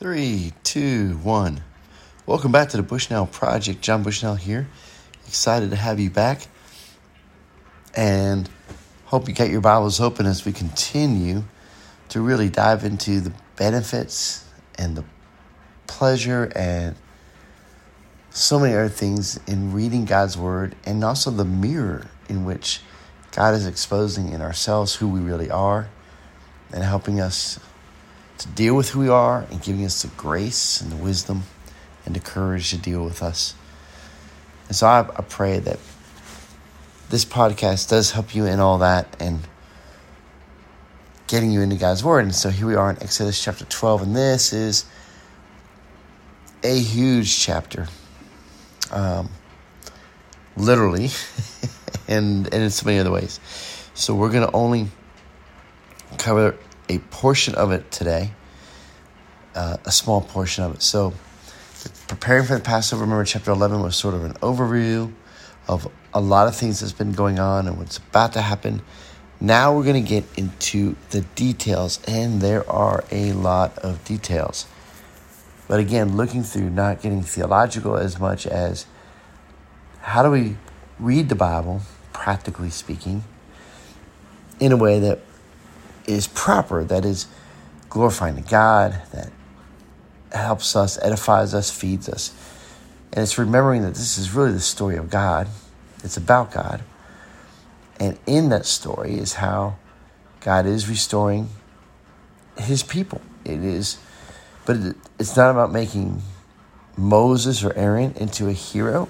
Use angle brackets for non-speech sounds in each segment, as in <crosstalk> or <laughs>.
Three, two, one. Welcome back to the Bushnell Project. John Bushnell here. Excited to have you back. And hope you got your Bibles open as we continue to really dive into the benefits and the pleasure and so many other things in reading God's Word and also the mirror in which God is exposing in ourselves who we really are and helping us to deal with who we are and giving us the grace and the wisdom and the courage to deal with us. And so I, I pray that this podcast does help you in all that and getting you into God's Word. And so here we are in Exodus chapter 12, and this is a huge chapter. Um, literally, <laughs> and, and in so many other ways. So we're going to only cover a portion of it today, uh, a small portion of it. So, preparing for the Passover, remember, chapter 11 was sort of an overview of a lot of things that's been going on and what's about to happen. Now we're going to get into the details, and there are a lot of details. But again, looking through, not getting theological as much as how do we read the Bible, practically speaking, in a way that is proper, that is glorifying to God, that helps us, edifies us, feeds us. And it's remembering that this is really the story of God. It's about God. And in that story is how God is restoring his people. It is, but it's not about making Moses or Aaron into a hero,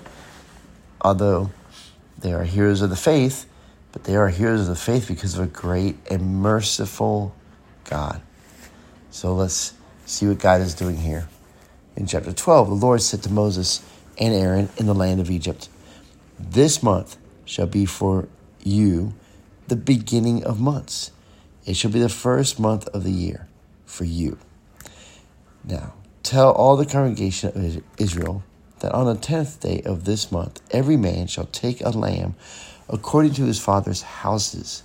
although they are heroes of the faith. But they are heroes of the faith because of a great and merciful God. So let's see what God is doing here. In chapter 12, the Lord said to Moses and Aaron in the land of Egypt, This month shall be for you the beginning of months. It shall be the first month of the year for you. Now, tell all the congregation of Israel that on the tenth day of this month, every man shall take a lamb according to his father's houses,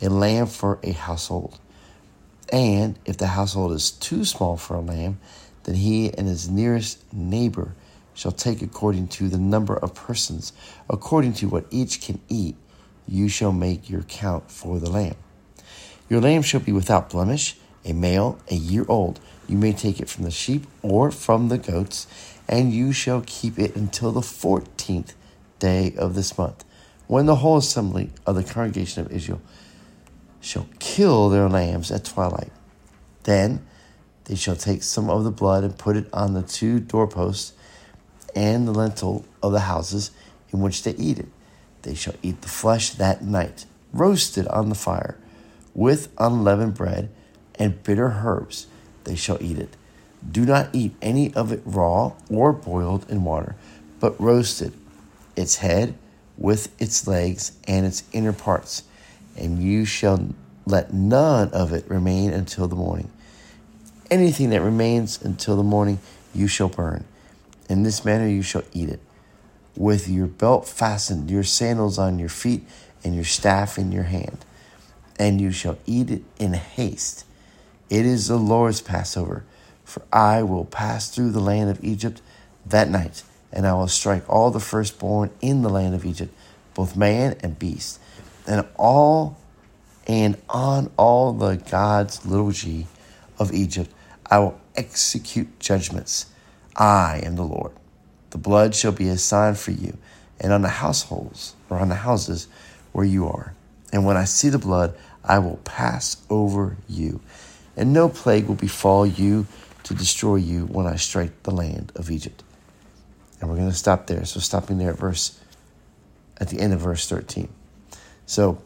a lamb for a household. And if the household is too small for a lamb, then he and his nearest neighbor shall take according to the number of persons, according to what each can eat, you shall make your count for the lamb. Your lamb shall be without blemish, a male, a year old. You may take it from the sheep or from the goats, and you shall keep it until the fourteenth day of this month when the whole assembly of the congregation of Israel shall kill their lambs at twilight. Then they shall take some of the blood and put it on the two doorposts and the lintel of the houses in which they eat it. They shall eat the flesh that night, roasted on the fire, with unleavened bread and bitter herbs. They shall eat it. Do not eat any of it raw or boiled in water, but roasted, its head with its legs and its inner parts, and you shall let none of it remain until the morning. Anything that remains until the morning you shall burn. In this manner you shall eat it, with your belt fastened, your sandals on your feet, and your staff in your hand. And you shall eat it in haste. It is the Lord's Passover, for I will pass through the land of Egypt that night and I will strike all the firstborn in the land of Egypt, both man and beast, and all and on all the gods, little g, of Egypt, I will execute judgments. I am the Lord. The blood shall be a sign for you, and on the households or on the houses where you are. And when I see the blood, I will pass over you, and no plague will befall you to destroy you when I strike the land of Egypt. And we're going to stop there. So stopping there at verse at the end of verse 13. So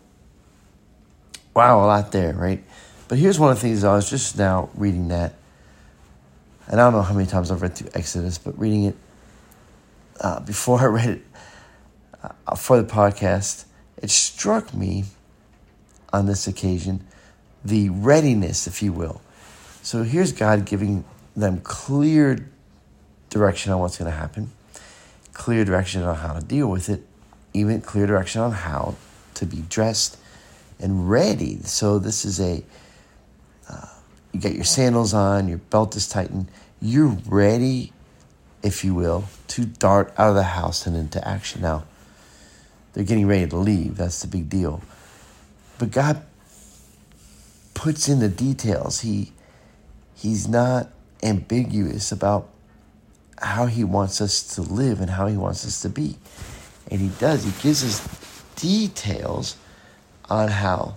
wow, a lot there, right? But here's one of the things I was just now reading that, and I don't know how many times I've read through Exodus, but reading it uh, before I read it uh, for the podcast, it struck me on this occasion the readiness, if you will. So here's God giving them clear direction on what's going to happen clear direction on how to deal with it, even clear direction on how to be dressed and ready. So this is a uh, you get your sandals on, your belt is tightened, you're ready, if you will, to dart out of the house and into action. Now, they're getting ready to leave. That's the big deal. But God puts in the details. He He's not ambiguous about how he wants us to live and how he wants us to be. And he does. He gives us details on how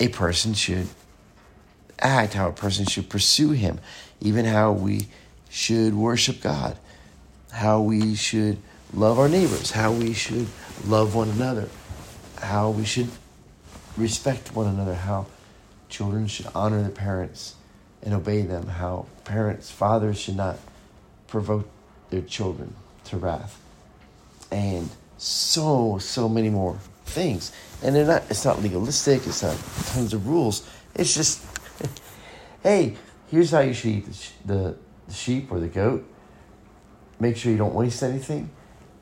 a person should act, how a person should pursue him, even how we should worship God, how we should love our neighbors, how we should love one another, how we should respect one another, how children should honor their parents and obey them, how parents, fathers should not provoke their children to wrath. And so, so many more things. And they're not it's not legalistic, it's not tons of rules. It's just <laughs> hey, here's how you should eat the, the, the sheep or the goat. Make sure you don't waste anything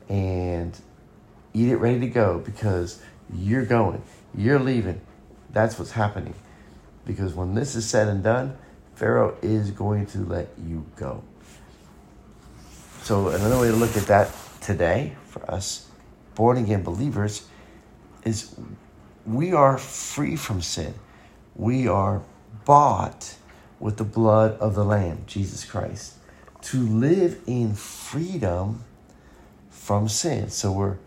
and eat it ready to go because you're going, you're leaving. That's what's happening. Because when this is said and done, Pharaoh is going to let you go. So, another way to look at that today for us born again believers is we are free from sin. We are bought with the blood of the Lamb, Jesus Christ, to live in freedom from sin. So, we're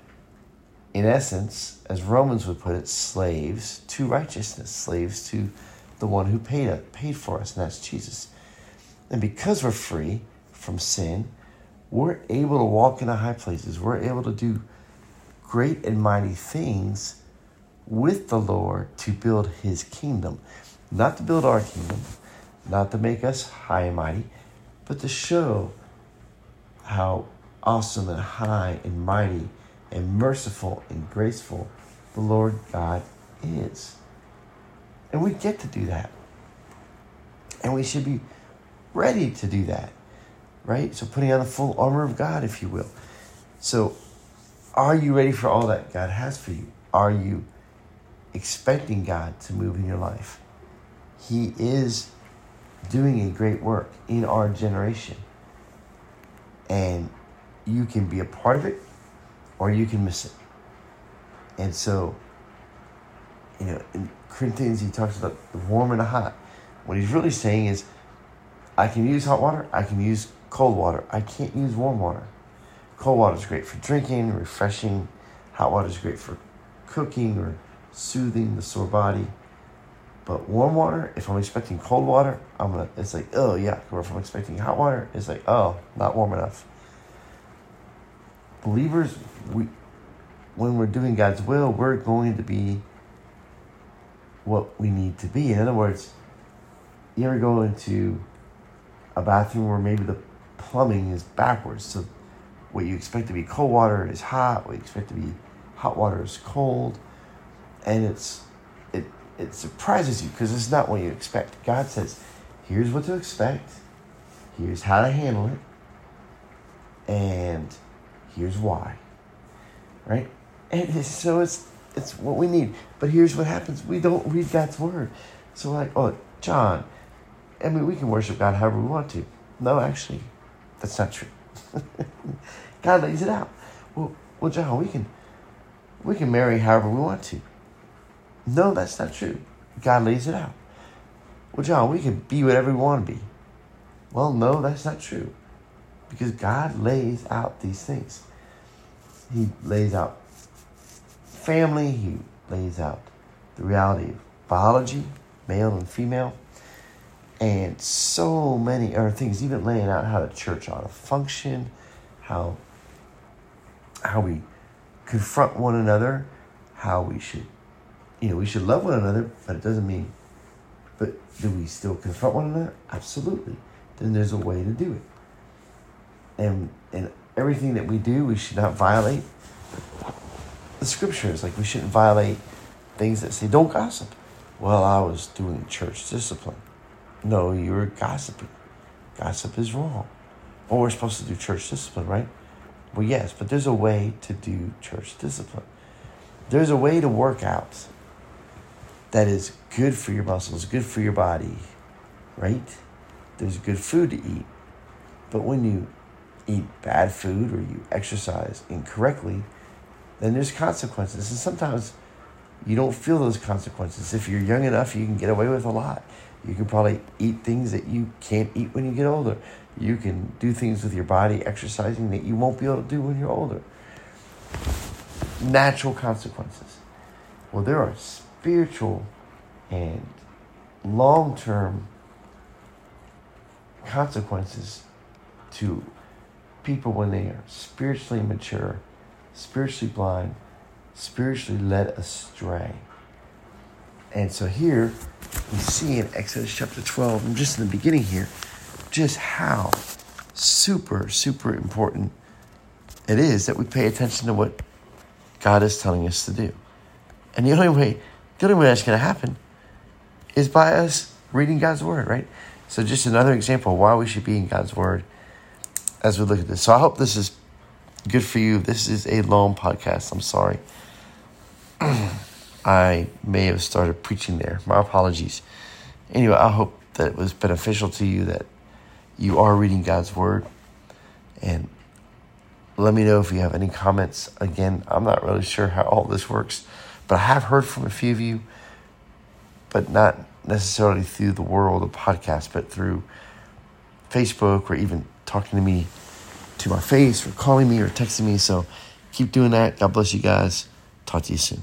in essence, as Romans would put it, slaves to righteousness, slaves to the one who paid paid for us, and that's Jesus. And because we're free from sin, we're able to walk in the high places. We're able to do great and mighty things with the Lord to build his kingdom. Not to build our kingdom, not to make us high and mighty, but to show how awesome and high and mighty and merciful and graceful the Lord God is. And we get to do that. And we should be ready to do that, right? So, putting on the full armor of God, if you will. So, are you ready for all that God has for you? Are you expecting God to move in your life? He is doing a great work in our generation. And you can be a part of it or you can miss it. And so, you know, in Corinthians, he talks about the warm and the hot. What he's really saying is, I can use hot water, I can use cold water. I can't use warm water. Cold water is great for drinking, refreshing. Hot water is great for cooking or soothing the sore body. But warm water, if I'm expecting cold water, I'm gonna. It's like oh yeah. Or if I'm expecting hot water, it's like oh not warm enough. Believers, we when we're doing God's will, we're going to be what we need to be. In other words, you ever go into a bathroom where maybe the plumbing is backwards? So what you expect to be cold water is hot, what you expect to be hot water is cold, and it's it it surprises you because it's not what you expect. God says, here's what to expect, here's how to handle it, and here's why. Right? And so it's it's what we need. But here's what happens: we don't read God's word. So like, oh, John, I mean, we can worship God however we want to. No, actually, that's not true. God lays it out. Well, well, John, we can we can marry however we want to. No, that's not true. God lays it out. Well, John, we can be whatever we want to be. Well, no, that's not true. Because God lays out these things. He lays out family, he lays out the reality of biology, male and female, and so many other things, even laying out how the church ought to function, how how we confront one another, how we should you know, we should love one another, but it doesn't mean but do we still confront one another? Absolutely. Then there's a way to do it. And and everything that we do, we should not violate the scriptures. Like we shouldn't violate things that say don't gossip. Well, I was doing church discipline. No, you were gossiping. Gossip is wrong. Well, we're supposed to do church discipline, right? Well, yes, but there's a way to do church discipline. There's a way to work out that is good for your muscles, good for your body, right? there's good food to eat. But when you eat bad food or you exercise incorrectly, then there's consequences. And sometimes you don't feel those consequences. If you're young enough, you can get away with a lot. You can probably eat things that you can't eat when you get older. You can do things with your body, exercising that you won't be able to do when you're older. Natural consequences. Well, there are spiritual and long term consequences to people when they are spiritually mature, spiritually blind, spiritually led astray. And so here we see in Exodus chapter 12, and just in the beginning here, just how super, super important it is that we pay attention to what God is telling us to do. And the only way, the only way that's going to happen is by us reading God's word, right? So just another example why we should be in God's word as we look at this. So I hope this is good for you. This is a long podcast. I'm sorry. <clears throat> I may have started preaching there. My apologies. Anyway, I hope that it was beneficial to you that you are reading God's word. And let me know if you have any comments. Again, I'm not really sure how all this works, but I have heard from a few of you, but not necessarily through the world of podcasts, but through Facebook or even talking to me to my face or calling me or texting me. So keep doing that. God bless you guys. Talk to you soon.